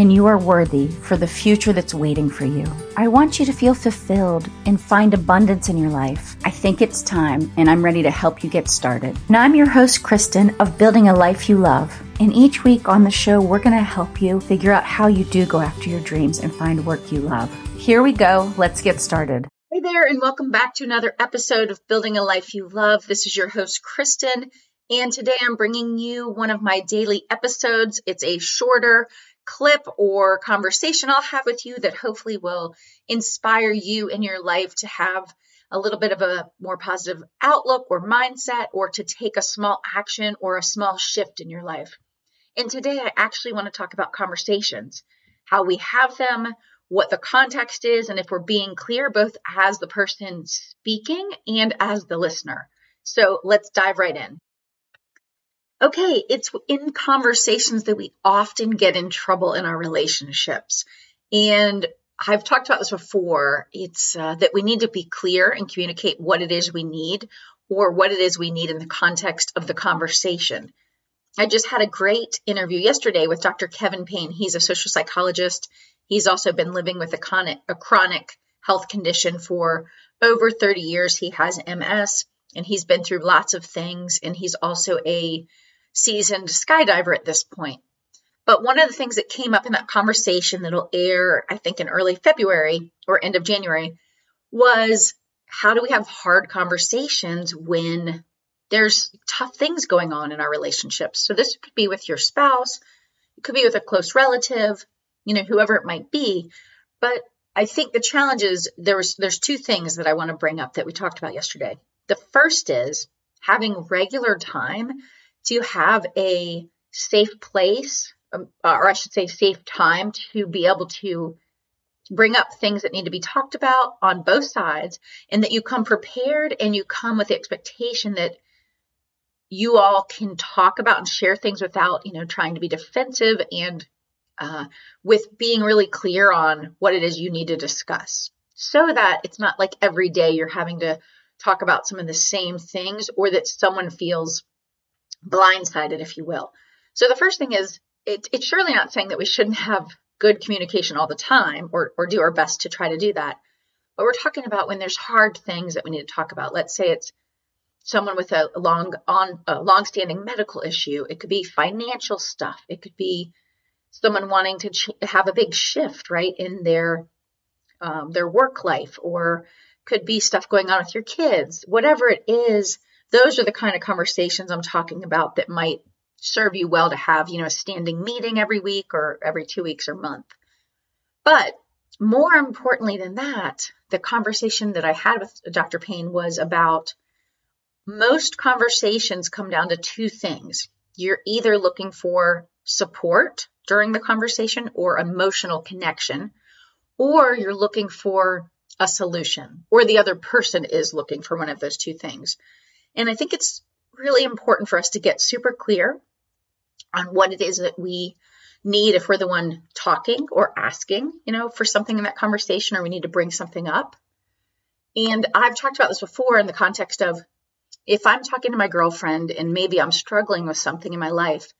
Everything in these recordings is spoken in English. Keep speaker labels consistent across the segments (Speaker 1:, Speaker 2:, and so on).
Speaker 1: and you are worthy for the future that's waiting for you. I want you to feel fulfilled and find abundance in your life. I think it's time, and I'm ready to help you get started. Now, I'm your host, Kristen, of Building a Life You Love. And each week on the show, we're going to help you figure out how you do go after your dreams and find work you love. Here we go. Let's get started.
Speaker 2: Hey there, and welcome back to another episode of Building a Life You Love. This is your host, Kristen. And today I'm bringing you one of my daily episodes. It's a shorter clip or conversation I'll have with you that hopefully will inspire you in your life to have a little bit of a more positive outlook or mindset or to take a small action or a small shift in your life. And today I actually want to talk about conversations, how we have them, what the context is, and if we're being clear both as the person speaking and as the listener. So let's dive right in. Okay, it's in conversations that we often get in trouble in our relationships. And I've talked about this before. It's uh, that we need to be clear and communicate what it is we need or what it is we need in the context of the conversation. I just had a great interview yesterday with Dr. Kevin Payne. He's a social psychologist. He's also been living with a chronic, a chronic health condition for over 30 years. He has MS and he's been through lots of things. And he's also a seasoned skydiver at this point. But one of the things that came up in that conversation that'll air, I think, in early February or end of January was how do we have hard conversations when there's tough things going on in our relationships? So this could be with your spouse, it could be with a close relative, you know, whoever it might be. But I think the challenge is there's there's two things that I want to bring up that we talked about yesterday. The first is having regular time to have a safe place, um, or I should say, safe time to be able to bring up things that need to be talked about on both sides, and that you come prepared and you come with the expectation that you all can talk about and share things without, you know, trying to be defensive and uh, with being really clear on what it is you need to discuss? So that it's not like every day you're having to talk about some of the same things or that someone feels blindsided, if you will. So the first thing is it, it's surely not saying that we shouldn't have good communication all the time or, or do our best to try to do that. But we're talking about when there's hard things that we need to talk about. Let's say it's someone with a long on a long-standing medical issue. It could be financial stuff. It could be someone wanting to ch- have a big shift right in their um, their work life, or could be stuff going on with your kids. Whatever it is, those are the kind of conversations I'm talking about that might serve you well to have, you know, a standing meeting every week or every two weeks or month. But more importantly than that, the conversation that I had with Dr. Payne was about most conversations come down to two things. You're either looking for support during the conversation or emotional connection, or you're looking for a solution, or the other person is looking for one of those two things. And I think it's really important for us to get super clear on what it is that we need if we're the one talking or asking, you know, for something in that conversation or we need to bring something up. And I've talked about this before in the context of if I'm talking to my girlfriend and maybe I'm struggling with something in my life,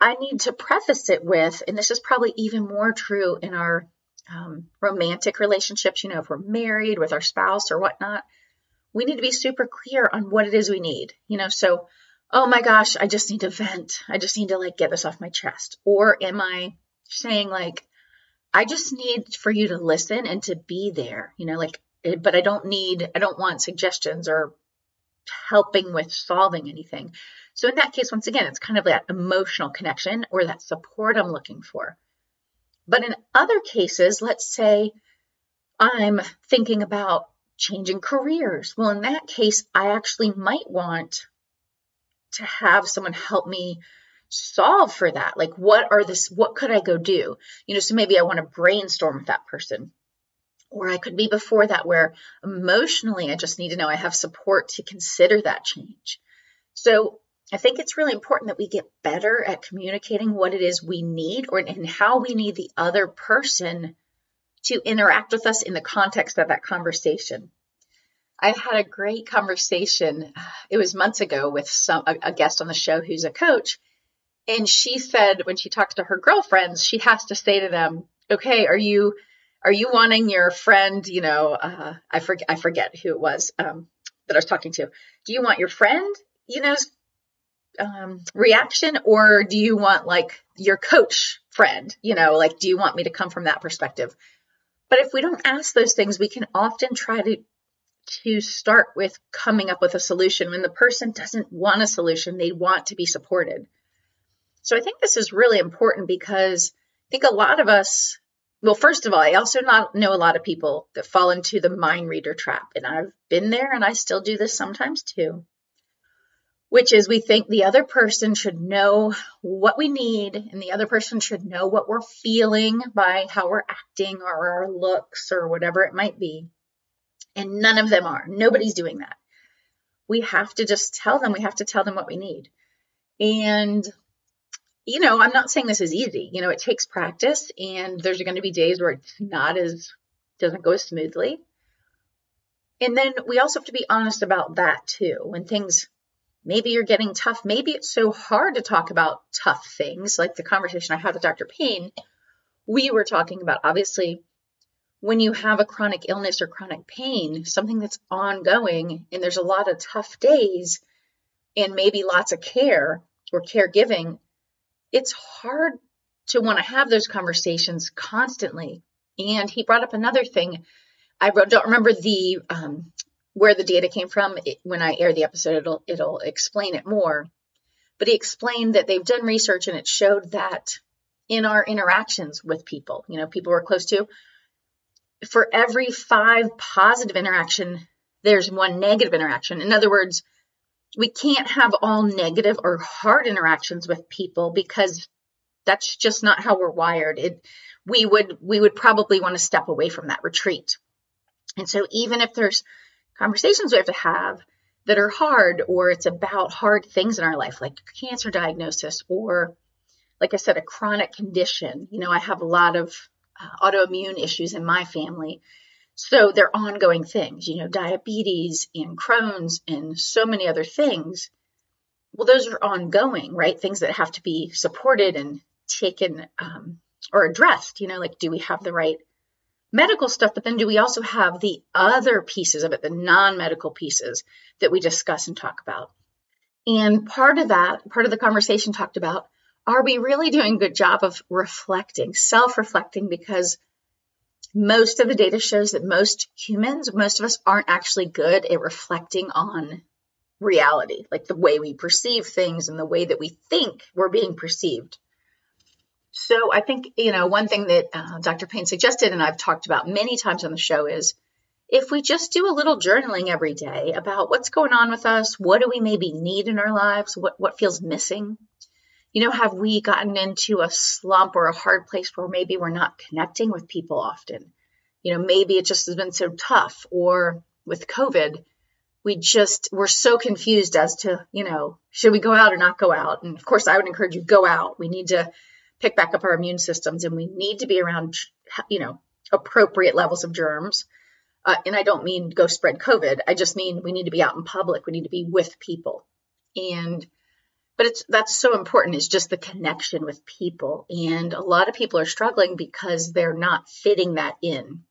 Speaker 2: I need to preface it with, and this is probably even more true in our um, romantic relationships, you know, if we're married with our spouse or whatnot, we need to be super clear on what it is we need. You know, so, oh my gosh, I just need to vent. I just need to like get this off my chest. Or am I saying like, I just need for you to listen and to be there, you know, like, eh, but I don't need, I don't want suggestions or helping with solving anything. So in that case, once again, it's kind of that emotional connection or that support I'm looking for. But in other cases, let's say I'm thinking about changing careers. Well, in that case, I actually might want to have someone help me solve for that. Like, what are this? What could I go do? You know, so maybe I want to brainstorm with that person. Or I could be before that where emotionally I just need to know I have support to consider that change. So I think it's really important that we get better at communicating what it is we need or and how we need the other person to interact with us in the context of that conversation. I had a great conversation. It was months ago with some a, a guest on the show who's a coach, and she said when she talks to her girlfriends, she has to say to them, "Okay, are you are you wanting your friend? You know, uh, I forget I forget who it was um, that I was talking to. Do you want your friend, you know, um, reaction, or do you want like your coach friend? You know, like do you want me to come from that perspective?" But if we don't ask those things, we can often try to to start with coming up with a solution when the person doesn't want a solution, they want to be supported. So I think this is really important because I think a lot of us, well, first of all, I also not know a lot of people that fall into the mind reader trap. And I've been there and I still do this sometimes too, which is we think the other person should know what we need and the other person should know what we're feeling by how we're acting or our looks or whatever it might be. And none of them are. Nobody's doing that. We have to just tell them, we have to tell them what we need. And, you know, I'm not saying this is easy. You know, it takes practice and there's going to be days where it's not as, doesn't go as smoothly. And then we also have to be honest about that too. When things, maybe you're getting tough, maybe it's so hard to talk about tough things, like the conversation I had with Dr. Payne. We were talking about obviously when you have a chronic illness or chronic pain, something that's ongoing, and there's a lot of tough days and maybe lots of care or caregiving, it's hard to want to have those conversations constantly. And he brought up another thing. I don't remember the um, where the data came from. It, when I air the episode, it'll it'll explain it more. But he explained that they've done research and it showed that in our interactions with people, you know, people we're close to, for every five positive interaction, there's one negative interaction. In other words, we can't have all negative or hard interactions with people because that's just not how we're wired. It, we would we would probably want to step away from that retreat. And so even if there's conversations we have to have that are hard or it's about hard things in our life like cancer diagnosis or like I said a chronic condition, you know, I have a lot of uh, autoimmune issues in my family. So they're ongoing things, you know, diabetes and Crohn's and so many other things. Well, those are ongoing, right? Things that have to be supported and taken um, or addressed. You know, like do we have the right medical stuff? But then do we also have the other pieces of it, the non medical pieces that we discuss and talk about? And part of that, part of the conversation talked about are we really doing a good job of reflecting, self reflecting? Because most of the data shows that most humans, most of us aren't actually good at reflecting on reality, like the way we perceive things and the way that we think we're being perceived. So I think, you know, one thing that uh, Dr. Payne suggested, and I've talked about many times on the show, is if we just do a little journaling every day about what's going on with us, what do we maybe need in our lives, what, what feels missing, you know, have we gotten into a slump or a hard place where maybe we're not connecting with people often? You know, maybe it just has been so tough, or with COVID, we just we're so confused as to, you know, should we go out or not go out? And of course, I would encourage you go out. We need to pick back up our immune systems, and we need to be around, you know, appropriate levels of germs. Uh, and I don't mean go spread COVID. I just mean we need to be out in public. We need to be with people, and but it's that's so important is just the connection with people and a lot of people are struggling because they're not fitting that in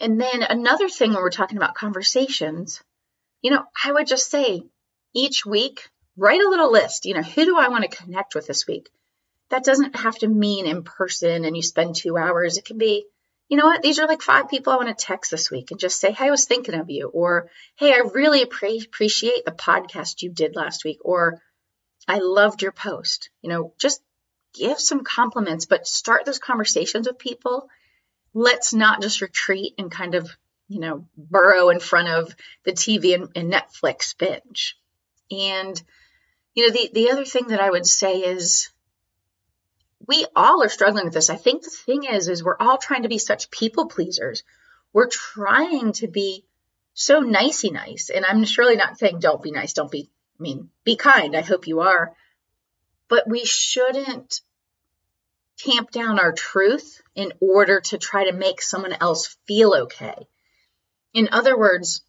Speaker 2: and then another thing when we're talking about conversations you know i would just say each week write a little list you know who do i want to connect with this week that doesn't have to mean in person and you spend two hours it can be you know what, these are like five people I want to text this week and just say, hey, I was thinking of you. Or, hey, I really appreciate the podcast you did last week. Or, I loved your post. You know, just give some compliments, but start those conversations with people. Let's not just retreat and kind of, you know, burrow in front of the TV and, and Netflix binge. And, you know, the, the other thing that I would say is we all are struggling with this. I think the thing is, is we're all trying to be such people pleasers. We're trying to be so nicey nice. And I'm surely not saying don't be nice, don't be I mean, be kind. I hope you are. But we shouldn't tamp down our truth in order to try to make someone else feel okay. In other words,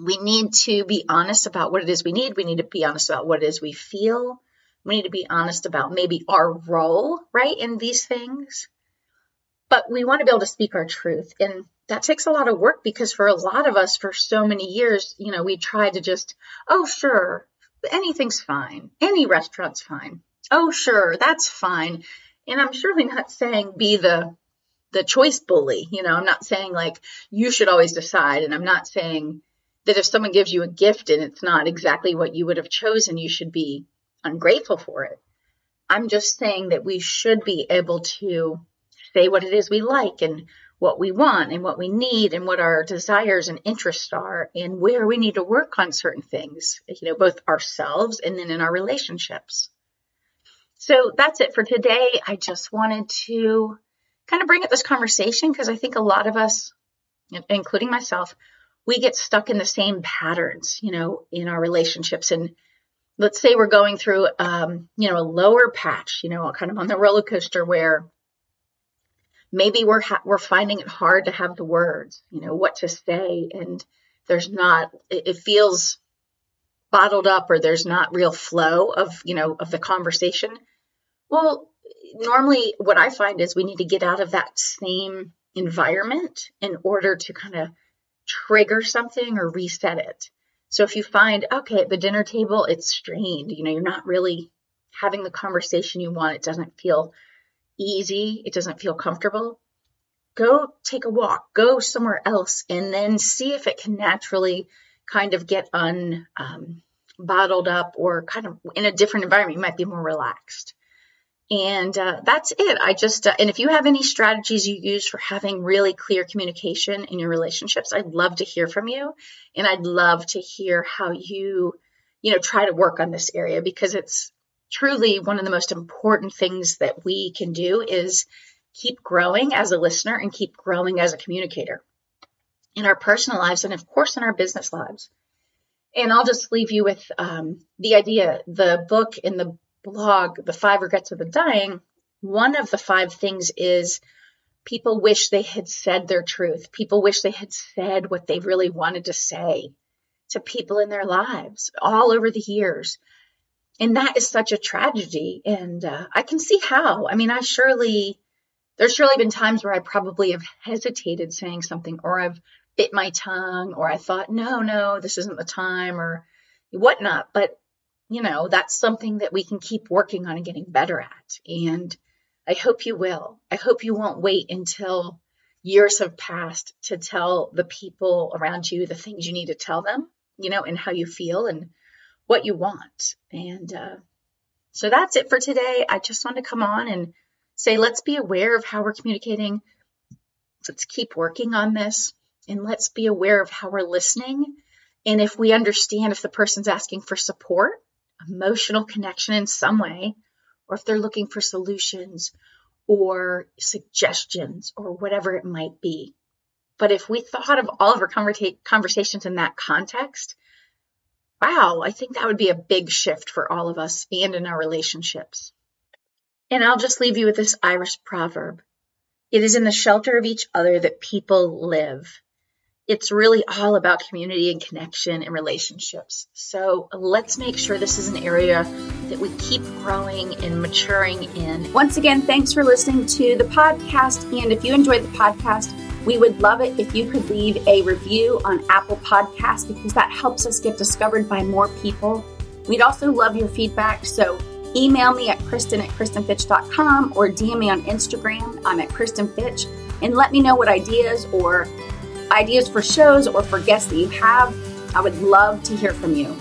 Speaker 2: we need to be honest about what it is we need. We need to be honest about what it is we feel. We need to be honest about maybe our role, right, in these things. But we want to be able to speak our truth. And that takes a lot of work because for a lot of us, for so many years, you know, we tried to just, oh, sure, anything's fine. Any restaurant's fine. Oh, sure, that's fine. And I'm surely not saying be the the choice bully. You know, I'm not saying like you should always decide, and I'm not saying that if someone gives you a gift and it's not exactly what you would have chosen, you should be ungrateful for it. I'm just saying that we should be able to say what it is we like and what we want and what we need and what our desires and interests are and where we need to work on certain things, you know, both ourselves and then in our relationships. So that's it for today. I just wanted to kind of bring up this conversation because I think a lot of us, including myself, we get stuck in the same patterns, you know, in our relationships. And let's say we're going through, um, you know, a lower patch, you know, kind of on the roller coaster where maybe we're ha- we're finding it hard to have the words, you know, what to say, and there's not. It, it feels bottled up, or there's not real flow of, you know, of the conversation. Well, normally what I find is we need to get out of that same environment in order to kind of trigger something or reset it. So if you find, okay, at the dinner table, it's strained, you know, you're not really having the conversation you want, it doesn't feel easy, it doesn't feel comfortable, go take a walk, go somewhere else, and then see if it can naturally kind of get un um, bottled up or kind of in a different environment. You might be more relaxed. And uh, that's it. I just, uh, and if you have any strategies you use for having really clear communication in your relationships, I'd love to hear from you. And I'd love to hear how you, you know, try to work on this area because it's truly one of the most important things that we can do is keep growing as a listener and keep growing as a communicator in our personal lives and, of course, in our business lives. And I'll just leave you with um, the idea the book in the blog, The Five Regrets of the Dying, one of the five things is people wish they had said their truth. People wish they had said what they really wanted to say to people in their lives all over the years. And that is such a tragedy. And uh, I can see how. I mean, I surely, there's surely been times where I probably have hesitated saying something or I've bit my tongue or I thought, no, no, this isn't the time or whatnot. But you know, that's something that we can keep working on and getting better at. And I hope you will. I hope you won't wait until years have passed to tell the people around you the things you need to tell them, you know, and how you feel and what you want. And uh, so that's it for today. I just want to come on and say, let's be aware of how we're communicating. Let's keep working on this and let's be aware of how we're listening. And if we understand if the person's asking for support, emotional connection in some way, or if they're looking for solutions or suggestions or whatever it might be. But if we thought of all of our conversations in that context, wow, I think that would be a big shift for all of us and in our relationships. And I'll just leave you with this Irish proverb It is in the shelter of each other that people live it's really all about community and connection and relationships. So let's make sure this is an area that we keep growing and maturing in.
Speaker 1: Once again, thanks for listening to the podcast. And if you enjoyed the podcast, we would love it if you could leave a review on Apple Podcasts because that helps us get discovered by more people. We'd also love your feedback. So email me at kristen at kristenfitch.com or DM me on Instagram. I'm at kristenfitch and let me know what ideas or ideas for shows or for guests that you have, I would love to hear from you.